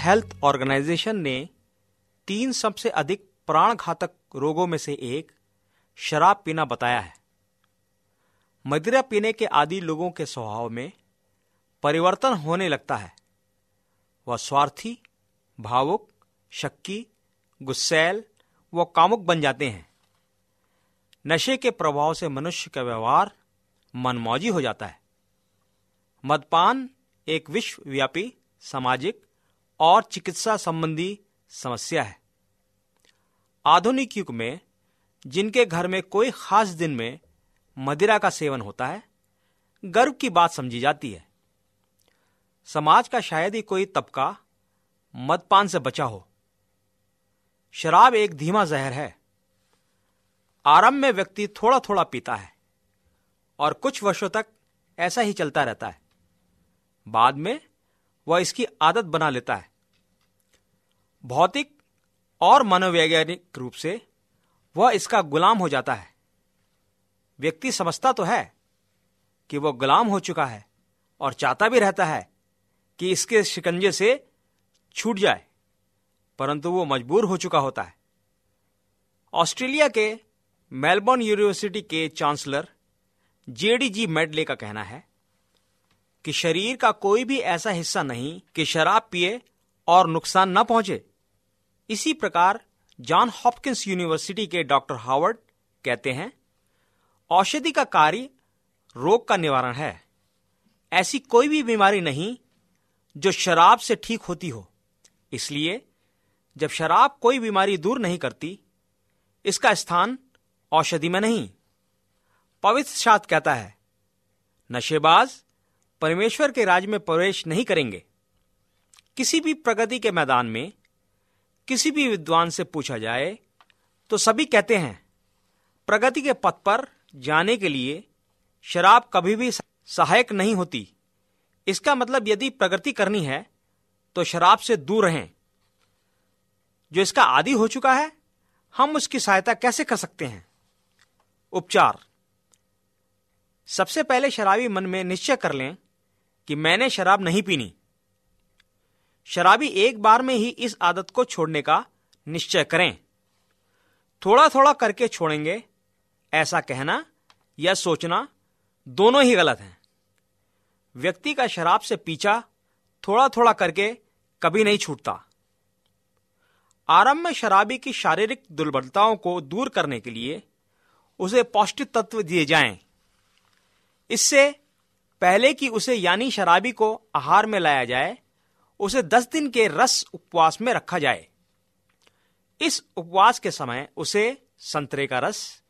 Health organisation ने तीन सबसे अधिक प्राण घातक रोगों में से एक शराब पीना बताया है। मदिरा पीने के आदि लोगों के स्वभाव में परिवर्तन होने लगता है। वह स्वार्थी, भावुक, शक्की, गुस्सैल व कामुक बन जाते हैं। नशे के प्रभाव से मनुष्य का व्यवहार मनमौजी हो जाता है। मदपान एक विश्वव्यापी, सामाजिक और चिकित्सा संबंधी समस्या है। आधुनिक युग में जिनके घर में कोई खास दिन में मदिरा का सेवन होता है, गर्व की बात समझी जाती है। समाज का शायद ही कोई तबका मदपान से बचा हो। शराब एक धीमा जहर है। आरंभ में व्यक्ति थोड़ा थोड़ा पीता है और कुछ वर्षों तक ऐसा ही चलता रहता है। बाद में वह इसकी आदत बना लेता है। भौतिक और मनोवैज्ञानिक रूप से वह इसका गुलाम हो जाता है। व्यक्ति समझता तो है कि वह गुलाम हो चुका है और चाहता भी रहता है कि इसके शिकंजे से छूट जाए, परंतु वो मजबूर हो चुका होता है। ऑस्ट्रेलिया के मेलबर्न यूनिवर्सिटी के chancellor J D G Medley का कहना है कि शरीर का कोई भी ऐसा हिस्सा नहीं कि शराब पिए और नुकसान न पहुँचे। इसी प्रकार जॉन हॉपकिंस यूनिवर्सिटी के डॉक्टर हावर्ड कहते हैं, औषधि का कार्य रोग का निवारण है। ऐसी कोई भी बीमारी नहीं जो शराब से ठीक होती हो। इसलिए जब शराब कोई बीमारी दूर नहीं करती, इसका स्थान औषधि में नहीं। पवित्र शास्त्र कहता है, नशेबाज परमेश्वर के राज में प्रवेश नहीं करेंगे। किसी भी प्रगति के मैदान में किसी भी विद्वान से पूछा जाए तो सभी कहते हैं, प्रगति के पथ पर जाने के लिए शराब कभी भी सहायक नहीं होती। इसका मतलब यदि प्रगति करनी है तो शराब से दूर रहें। जो इसका आदि हो चुका है, हम उसकी सहायता कैसे कर सकते हैं? उपचार। सबसे पहले शराबी मन में निश्चय कर लें कि मैंने शराब नहीं पीनी। शराबी एक बार में ही इस आदत को छोड़ने का निश्चय करें। थोड़ा थोड़ा करके छोड़ेंगे, ऐसा कहना या सोचना दोनों ही गलत हैं। व्यक्ति का शराब से पीछा थोड़ा थोड़ा करके कभी नहीं छूटता। आरंभ में शराबी की शारीरिक दुर्बलताओं को दूर करने के लिए उसे पौष्टिक तत्व दिए जाएँ। इससे पहले कि उसे यानी शराबी को आहार में लाया जाए उसे दस दिन के रस उपवास में रखा जाए। इस उपवास के समय उसे संतरे का रस,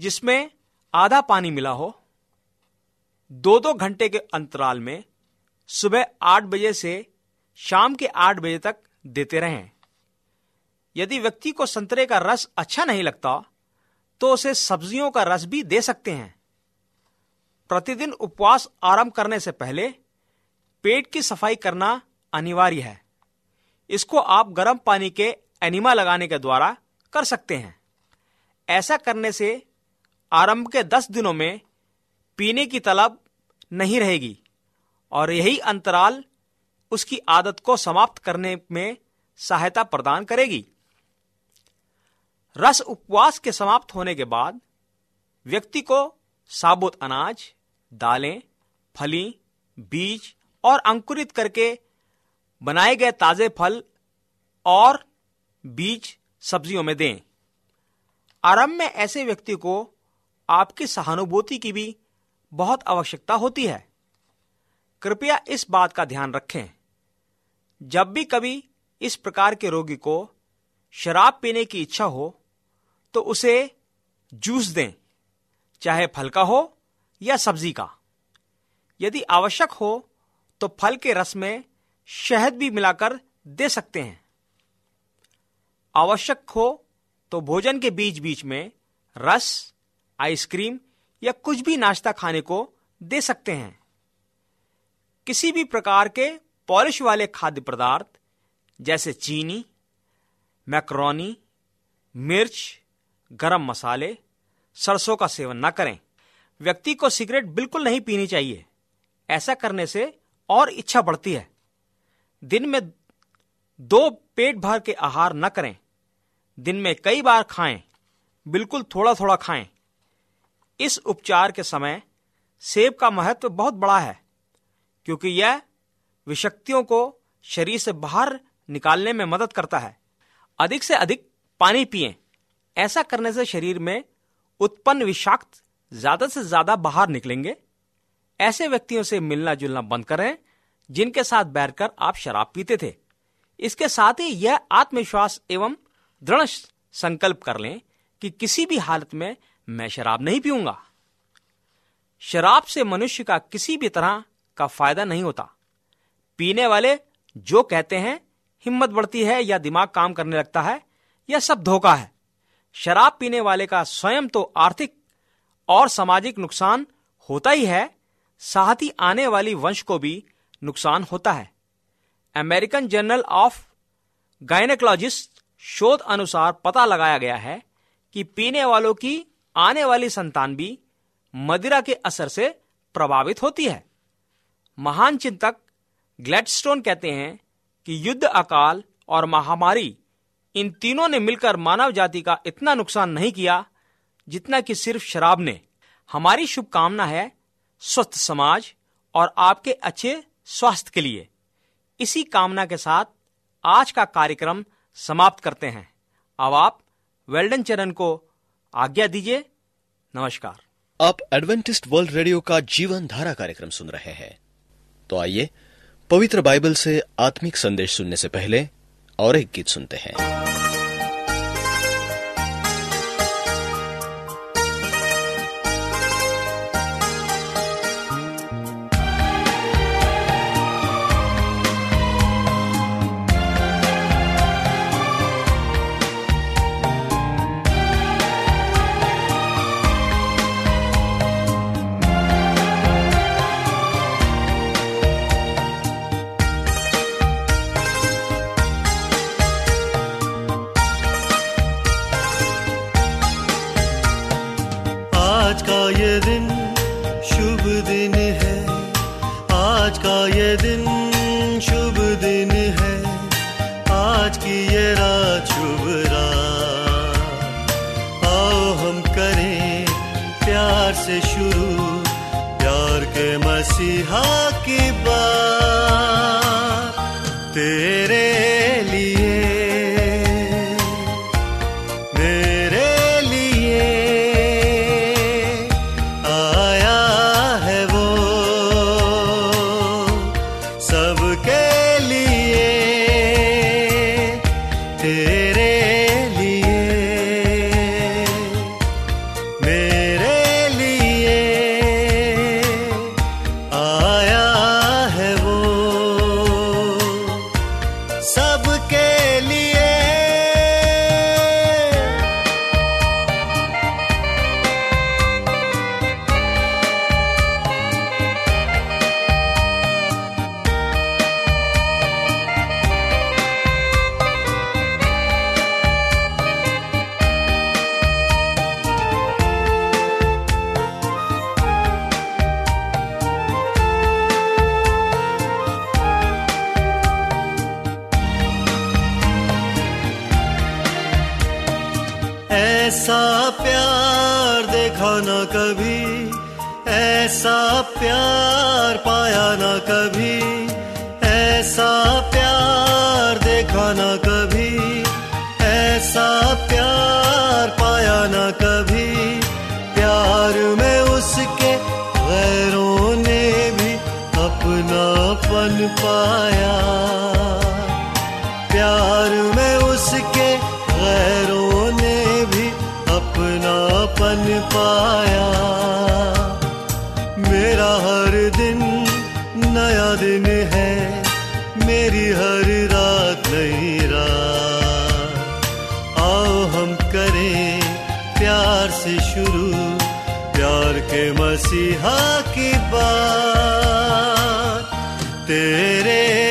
जिसमें आधा पानी मिला हो दो दो घंटे के अंतराल में सुबह आठ बजे से शाम के आठ बजे तक देते रहें। यदि व्यक्ति को संतरे का रस अच्छा नहीं लगता तो उसे सब्जियों का रस भी दे सकते हैं। प्रतिदिन उपवास आरंभ करने से पहले पेट की सफ़ाई करना अनिवार्य है। इसको आप गर्म पानी के एनिमा लगाने के द्वारा कर सकते हैं। ऐसा करने से आरंभ के दस दिनों में पीने की तलब नहीं रहेगी और यही अंतराल उसकी आदत को समाप्त करने में सहायता प्रदान करेगी। रस उपवास के समाप्त होने के बाद व्यक्ति को साबुत अनाज, दालें, फली, बीज और अंकुरित करके बनाए गए ताजे फल और बीज सब्जियों में दें। आरंभ में ऐसे व्यक्ति को आपकी सहानुभूति की भी बहुत आवश्यकता होती है। कृपया इस बात का ध्यान रखें। जब भी कभी इस प्रकार के रोगी को शराब पीने की इच्छा हो तो उसे जूस दें, चाहे फल का हो या सब्ज़ी का। यदि आवश्यक हो तो फल के रस में शहद भी मिलाकर दे सकते हैं। आवश्यक हो तो भोजन के बीच बीच में रस, आइसक्रीम या कुछ भी नाश्ता खाने को दे सकते हैं। किसी भी प्रकार के पॉलिश वाले खाद्य पदार्थ, जैसे चीनी, मैक्रोनी, मिर्च, गरम मसाले, सरसों का सेवन न करें। व्यक्ति को सिगरेट बिल्कुल नहीं पीनी चाहिए। ऐसा करने से और इच्छा बढ़ती है। दिन में दो पेट भर के आहार न करें। दिन में कई बार खाएँ, बिल्कुल थोड़ा थोड़ा खाएँ। इस उपचार के समय सेब का महत्व बहुत बड़ा है, क्योंकि यह विषक्तियों को शरीर से बाहर निकालने में मदद करता है। अधिक से अधिक पानी पिए। ऐसा करने से शरीर में उत्पन्न विषाक्त ज़्यादा से ज़्यादा बाहर निकलेंगे। ऐसे व्यक्तियों से मिलना जुलना बंद करें। जिनके साथ बैठकर आप शराब पीते थे। इसके साथ ही यह आत्मविश्वास एवं दृढ़ संकल्प कर लें कि किसी भी हालत में मैं शराब नहीं पीऊँगा। शराब से मनुष्य का किसी भी तरह का फ़ायदा नहीं होता। पीने वाले जो कहते हैं, हिम्मत बढ़ती है या दिमाग काम करने लगता है, यह सब धोखा है। शराब पीने वाले का स्वयं तो आर्थिक और सामाजिक नुकसान होता ही है, साथ ही आने वाली वंश को भी नुकसान होता है। अमेरिकन जर्नल ऑफ़ गायनेकोलॉजिस्ट शोध अनुसार पता लगाया गया है कि पीने वालों की आने वाली संतान भी मदिरा के असर से प्रभावित होती है। महान चिंतक ग्लेडस्टोन कहते हैं कि युद्ध अकाल और महामारी इन तीनों ने मिलकर मानव जाति का इतना नुकसान नहीं किया जितना कि सिर्फ़ शराब ने। हमारी शुभकामना है स्वस्थ समाज और आपके अच्छे स्वास्थ्य के लिए। इसी कामना के साथ आज का कार्यक्रम समाप्त करते हैं। अब आप वेल्डन चरण को आज्ञा दीजिए। नमस्कार। आप एडवेंटिस्ट वर्ल्ड रेडियो का जीवन धारा कार्यक्रम सुन रहे हैं। तो आइए, पवित्र बाइबल से आत्मिक संदेश सुनने से पहले और एक गीत सुनते हैं। मसीहा अपनापन पाया। प्यार में उसके गैरों ने भी अपनापन पाया। मेरा हर दिन नया दिन है, मेरी हर रात नई रात। आओ हम करें प्यार से शुरू, प्यार के मसीहा की बात। तेरे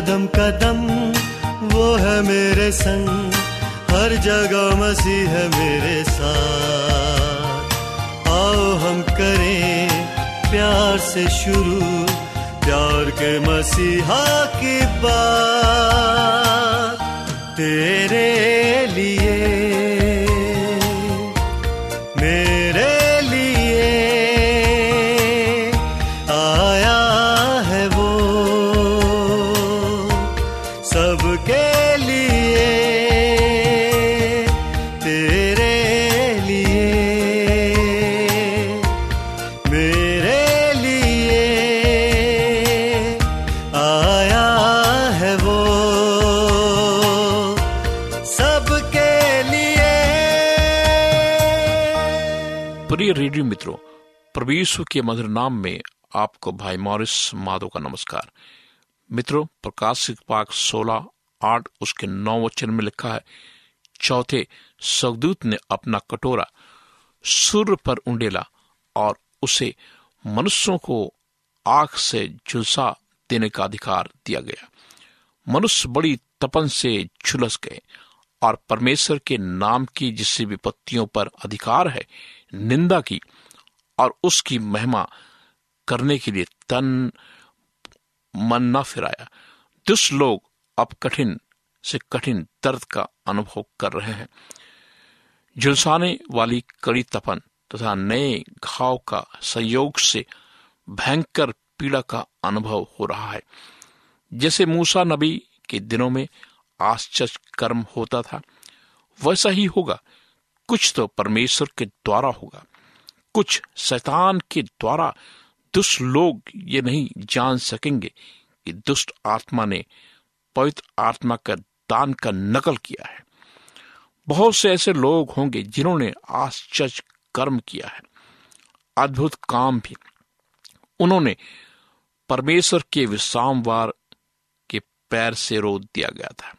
कदम कदम, वो है मेरे संग, हर जगह मसीह है मेरे साथ। आओ हम करें प्यार से शुरू, प्यार के मसीहा की बात। तेरे लिए प्रिय रेडियो मित्रों यीशु के मधुर नाम में आपको भाई मॉरिस माधो का नमस्कार। मित्रों प्रकाशित पाक सोलह, आठ, उसके नौ वचन में लिखा है, चौथे सवदूत ने अपना कटोरा सूर्य पर उंडेला और उसे मनुष्यों को आँख से झुलसा देने का अधिकार दिया गया। मनुष्य बड़ी तपन से झुलस गए और परमेश्वर के नाम की जिस विपत्तियों पर अधिकार है, निंदा की और उसकी महिमा करने के लिए तन, मन न फिराया। दुष्ट लोग अब कठिन से कठिन दर्द का अनुभव कर रहे हैं। झुलसाने वाली कड़ी तपन तथा नए घाव का संयोग से भयंकर पीड़ा का अनुभव हो रहा है। जैसे मूसा नबी के दिनों में आश्चर्य कर्म होता था। वैसा ही होगा। कुछ तो परमेश्वर के द्वारा होगा। कुछ शैतान के द्वारा दुष्ट लोग ये नहीं जान सकेंगे कि दुष्ट आत्मा ने पवित्र आत्मा का दान का नकल किया है। बहुत से ऐसे लोग होंगे जिन्होंने आश्चर्य कर्म किया है। अद्भुत काम भी। उन्होंने परमेश्वर के विश्रामवार के पैर से रोक दिया गया था।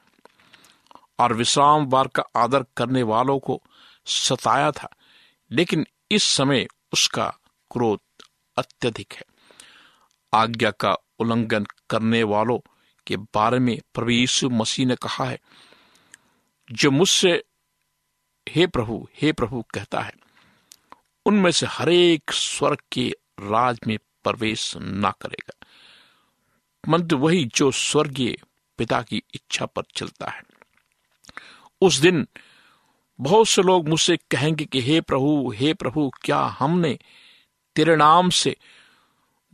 और विश्रामवार का आदर करने वालों को सताया था, लेकिन इस समय उसका क्रोध अत्यधिक है। आज्ञा का उल्लंघन करने वालों के बारे में प्रभु यीशु मसीह ने कहा है, जो मुझसे, हे प्रभु हे प्रभु, कहता है, उनमें से हरेक स्वर्ग के राज में प्रवेश ना करेगा मंत्र वही जो स्वर्गीय पिता की इच्छा पर चलता है। उस दिन बहुत से लोग मुझसे कहेंगे कि, हे प्रभु हे प्रभु, क्या हमने तेरे नाम से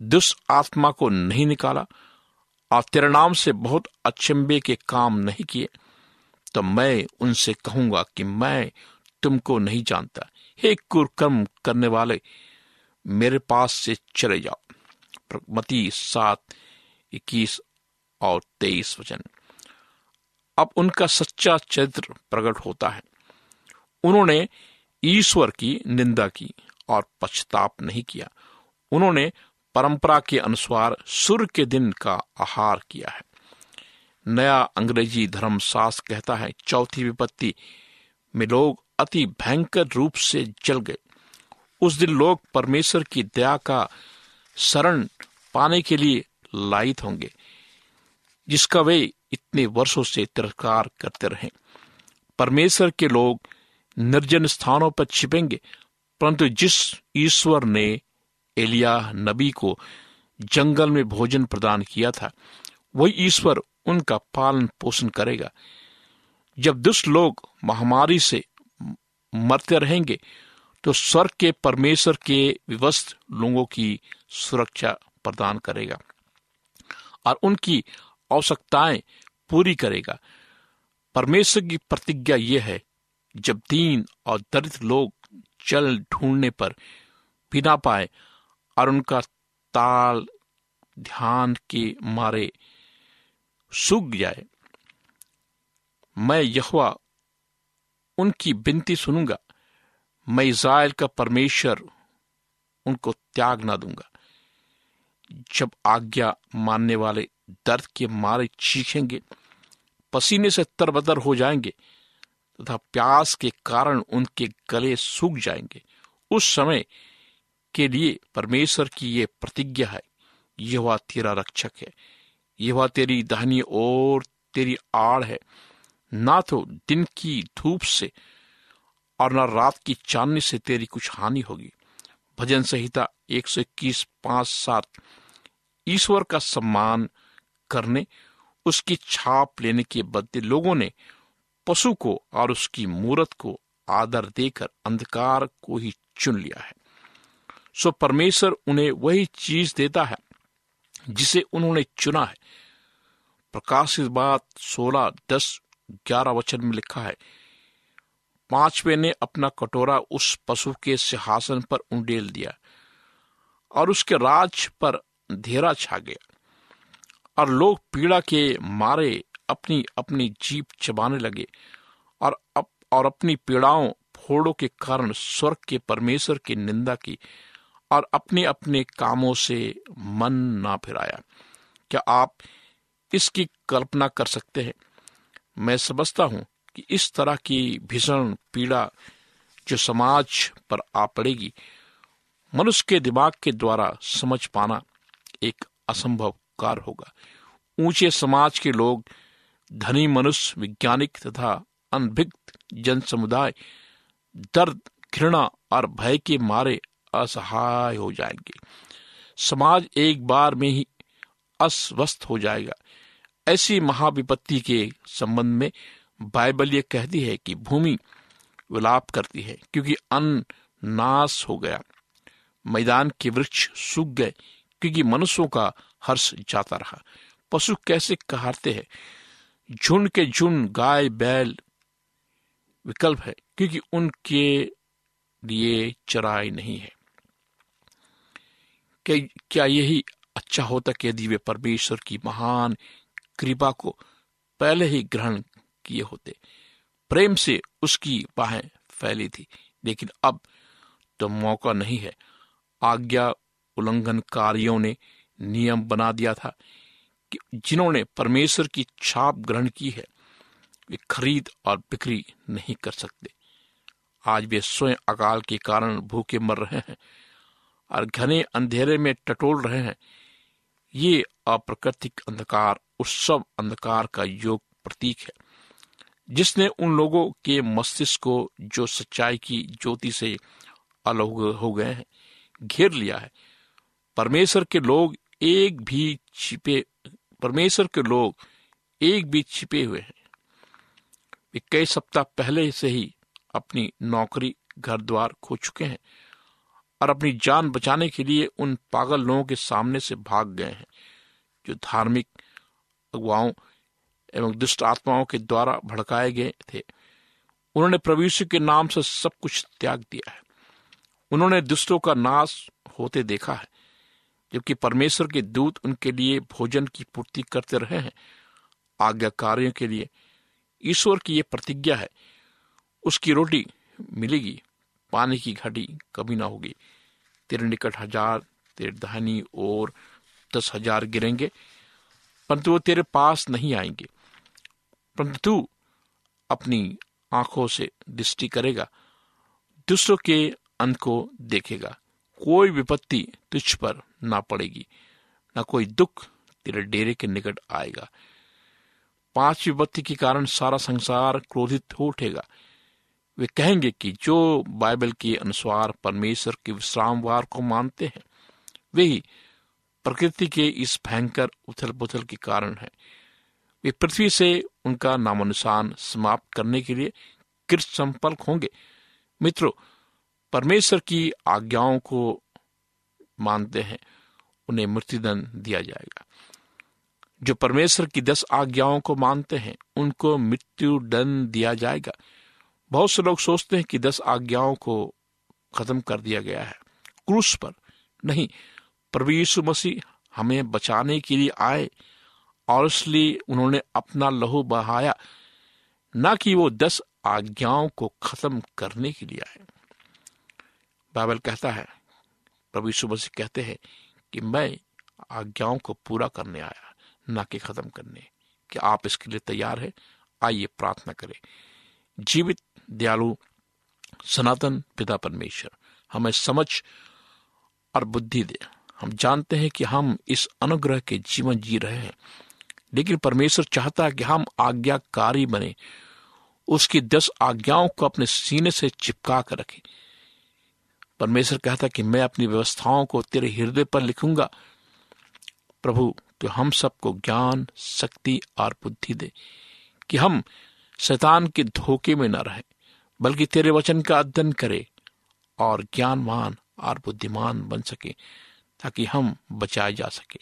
दुष्ट आत्मा को नहीं निकाला? और तेरे नाम से बहुत अचंबे के काम नहीं किए। तो मैं उनसे कहूँगा कि मैं तुमको नहीं जानता। हे कुरकर्म करने वाले, मेरे पास से चले जाओ। मती सात, इक्कीस और तेईस वचन। अब उनका सच्चा चरित्र प्रकट होता है। उन्होंने ईश्वर की निंदा की और पश्चाताप नहीं किया। उन्होंने परंपरा के अनुसार सूर्य के दिन का आहार किया है। नया अंग्रेज़ी धर्मशास्त्र कहता है, चौथी विपत्ति में लोग अति भयंकर रूप से जल गए। उस दिन लोग परमेश्वर की दया का शरण पाने के लिए लायित होंगे, जिसका वे इतने वर्षों से तिरस्कार करते रहे। परमेश्वर के लोग निर्जन स्थानों पर छिपेंगे, परंतु जिस ईश्वर ने एलिया नबी को जंगल में भोजन प्रदान किया था, वही ईश्वर उनका पालन पोषण करेगा। जब दुष्ट लोग महामारी से मरते रहेंगे तो स्वर्ग के परमेश्वर के विवस्त लोगों की सुरक्षा प्रदान करेगा और उनकी आवश्यकताएँ पूरी करेगा। परमेश्वर की प्रतिज्ञा यह है, जब दीन और दरिद्र लोग जल ढूँढने पर बिना पाए और उनका ताल ध्यान के मारे सूख जाए। मैं यहवा उनकी बिनती सुनूँगा। मैं इज़राइल का परमेश्वर उनको त्याग ना दूँगा। जब आज्ञा मानने वाले दर्द के मारे चीखेंगे, पसीने से तरबदर हो जाएँगे तथा प्यास के कारण उनके गले सूख जाएँगे। उस समय के लिए परमेश्वर की यह प्रतिज्ञा है यह वह तेरा रक्षक है। यह वह तेरी दाहिनी और तेरी आड़ है। ना तो दिन की धूप से और न रात की चांदनी से तेरी कुछ हानि होगी। भजन संहिता एक सौ इक्कीस पाँच सात, ईश्वर का सम्मान करने, उसकी छाप लेने के बदले लोगों ने पशु को और उसकी मूर्त को आदर देकर अंधकार को ही चुन लिया है। सो परमेश्वर उन्हें वही चीज़ देता है, जिसे उन्होंने चुना है। प्रकाशित बात सोलह, दस, ग्यारह वचन में लिखा है, पांचवे ने अपना कटोरा उस पशु के सिंहासन पर उंडेल दिया और उसके राज पर धेरा छा गया। और लोग पीड़ा के मारे अपनी अपनी जीप चबाने लगे और अप, और अपनी पीड़ाओं फोड़ों के कारण स्वर्ग के परमेश्वर की निंदा की और अपने अपने कामों से मन ना फिराया। क्या आप इसकी कल्पना कर सकते हैं? मैं समझता हूँ कि इस तरह की भीषण पीड़ा जो समाज पर आ पड़ेगी मनुष्य के दिमाग के द्वारा समझ पाना एक असंभव कार्य होगा। ऊँचे समाज के लोग, धनी मनुष्य, वैज्ञानिक तथा अनभिक्त जन समुदाय दर्द, घृणा और भय के मारे असहाय हो जाएँगे। समाज एक बार में ही अस्वस्थ हो जाएगा। ऐसी महाविपत्ति के संबंध में बाइबल ये कहती है कि भूमि विलाप करती है, क्योंकि अन्न नाश हो गया। मैदान के वृक्ष सूख गए, क्योंकि मनुष्यों का हर्ष जाता रहा। पशु कैसे कहारते हैं? झुंड के झुंड, गाय, बैल विकल्प है, क्योंकि उनके लिए चराई नहीं है। कि क्या यही अच्छा होता कि यदि वे परमेश्वर की महान कृपा को पहले ही ग्रहण किए होते? प्रेम से उसकी बाहें फैली थी, लेकिन अब तो मौका नहीं है। आज्ञा उल्लंघनकारियों ने नियम बना दिया था कि जिन्होंने परमेश्वर की छाप ग्रहण की है, वे खरीद और बिक्री नहीं कर सकते। आज वे स्वयं अकाल के कारण भूखे मर रहे हैं और घने अंधेरे में टटोल रहे हैं। ये अप्राकृतिक अंधकार उत्सव अंधकार का योग प्रतीक है, जिसने उन लोगों के मस्तिष्क को जो सच्चाई की ज्योति से अलग हो गए हैं, घेर लिया है। परमेश्वर के लोग एक भी छिपे, परमेश्वर के लोग एक भी छिपे हुए हैं। वे कई सप्ताह पहले से ही अपनी नौकरी घर द्वार खो चुके हैं और अपनी जान बचाने के लिए उन पागल लोगों के सामने से भाग गए हैं, जो धार्मिक अगुवाओं एवं दुष्ट आत्माओं के द्वारा भड़काए गए थे। उन्होंने प्रभु के नाम से सब कुछ त्याग दिया है। उन्होंने दुष्टों का नाश होते देखा है। जबकि परमेश्वर के दूत उनके लिए भोजन की पूर्ति करते रहे हैं, आज्ञाकारियों के लिए। ईश्वर की यह प्रतिज्ञा है, उसकी रोटी मिलेगी, पानी की घटी कभी ना होगी। तेरे निकट हज़ार, तेरे दाहिनी और दस हज़ार गिरेंगे, परंतु वो तेरे पास नहीं आएँगे। परंतु तू अपनी आँखों से दृष्टि करेगा, दूसरों के अंत को देखेगा। कोई विपत्ति तुझ पर ना पड़ेगी, ना कोई दुख तेरे डेरे के निकट आएगा। पाँच विपत्ति के कारण सारा संसार क्रोधित हो उठेगा। वे कहेंगे कि जो बाइबल के अनुसार परमेश्वर के विश्रामवार को मानते हैं, वे ही प्रकृति के इस भयंकर उथल पुथल के कारण है। वे पृथ्वी से उनका नामानुसार समाप्त करने के लिए कृत संपर्क होंगे। मित्रों, परमेश्वर की आज्ञाओं को मानते हैं, उन्हें मृत्युदंड दिया जाएगा। जो परमेश्वर की दस आज्ञाओं को मानते हैं, उनको मृत्यु दंड दिया जाएगा। बहुत से लोग सोचते हैं कि दस आज्ञाओं को खत्म कर दिया गया है। क्रूस पर नहीं, प्रभु यीशु मसीह हमें बचाने के लिए आए, और इसलिए उन्होंने अपना लहू बहाया, ना कि वो दस आज्ञाओं को खत्म करने के लिए आए। बाइबल कहता है प्रभु यीशु मसीह कहते हैं कि मैं आज्ञाओं को पूरा करने आया, ना कि खत्म करने। कि आप इसके लिए तैयार है, आइए प्रार्थना करें। जीवित, दयालु, सनातन पिता परमेश्वर, हमें समझ और बुद्धि दे। हम जानते हैं कि हम इस अनुग्रह के जीवन जी रहे हैं, लेकिन परमेश्वर चाहता है कि हम आज्ञाकारी बने, उसकी दस आज्ञाओं को अपने सीने से चिपका कर रखें। परमेश्वर कहता कि मैं अपनी व्यवस्थाओं को तेरे हृदय पर लिखूँगा। प्रभु तो हम सबको ज्ञान, शक्ति और बुद्धि दे कि हम शैतान के धोखे में न रहे, बल्कि तेरे वचन का अध्ययन करे और ज्ञानवान और बुद्धिमान बन सके, ताकि हम बचाए जा सके।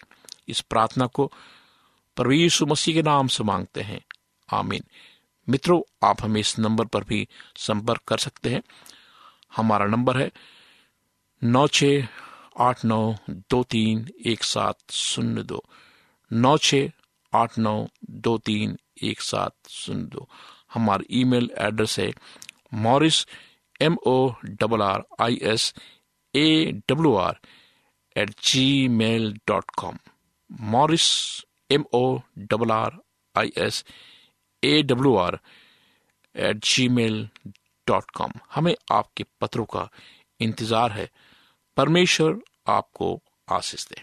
इस प्रार्थना को प्रभु मसीह के नाम से मांगते हैं। आमीन। मित्रों, आप हमें इस नंबर पर भी संपर्क कर सकते हैं। हमारा नंबर है नौ छ आठ नौ दो तीन एक सात शून्य दो। नौ छ आठ नौ दो तीन एक सात शून्य दो। हमारा ईमेल एड्रेस है Morris M O double R I S A W R at Gmail dot com Morris M O double R I S A W R at Gmail dot com हमें आपके पत्रों का इंतज़ार है। परमेश्वर आपको आशीष दे।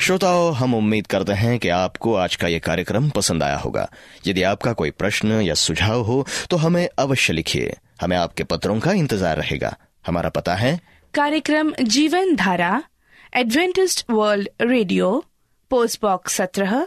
श्रोताओं हम उम्मीद करते हैं कि आपको आज का ये कार्यक्रम पसंद आया होगा। यदि आपका कोई प्रश्न या सुझाव हो तो हमें अवश्य लिखिए। हमें आपके पत्रों का इंतज़ार रहेगा। हमारा पता है कार्यक्रम Jeevan Dhara Adventist world radio post box सत्रह